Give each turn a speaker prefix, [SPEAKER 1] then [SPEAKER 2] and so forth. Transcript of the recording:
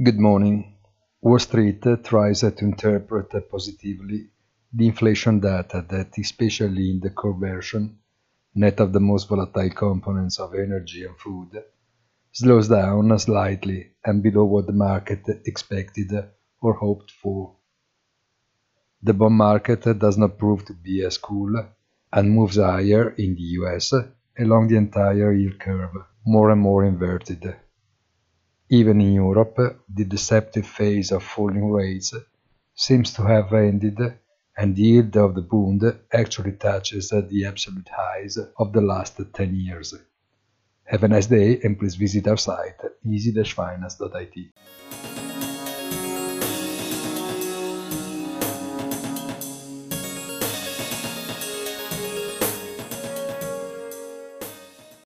[SPEAKER 1] Good morning. Wall Street tries to interpret positively the inflation data that, especially in the core version, net of the most volatile components of energy and food, slows down slightly and below what the market expected or hoped for. The bond market does not prove to be as cool and moves higher in the US along the entire yield curve, more and more inverted. Even in Europe, the deceptive phase of falling rates seems to have ended and the yield of the Bund actually touches the absolute highs of the last 10 years. Have a nice day and please visit our site easy-finance.it.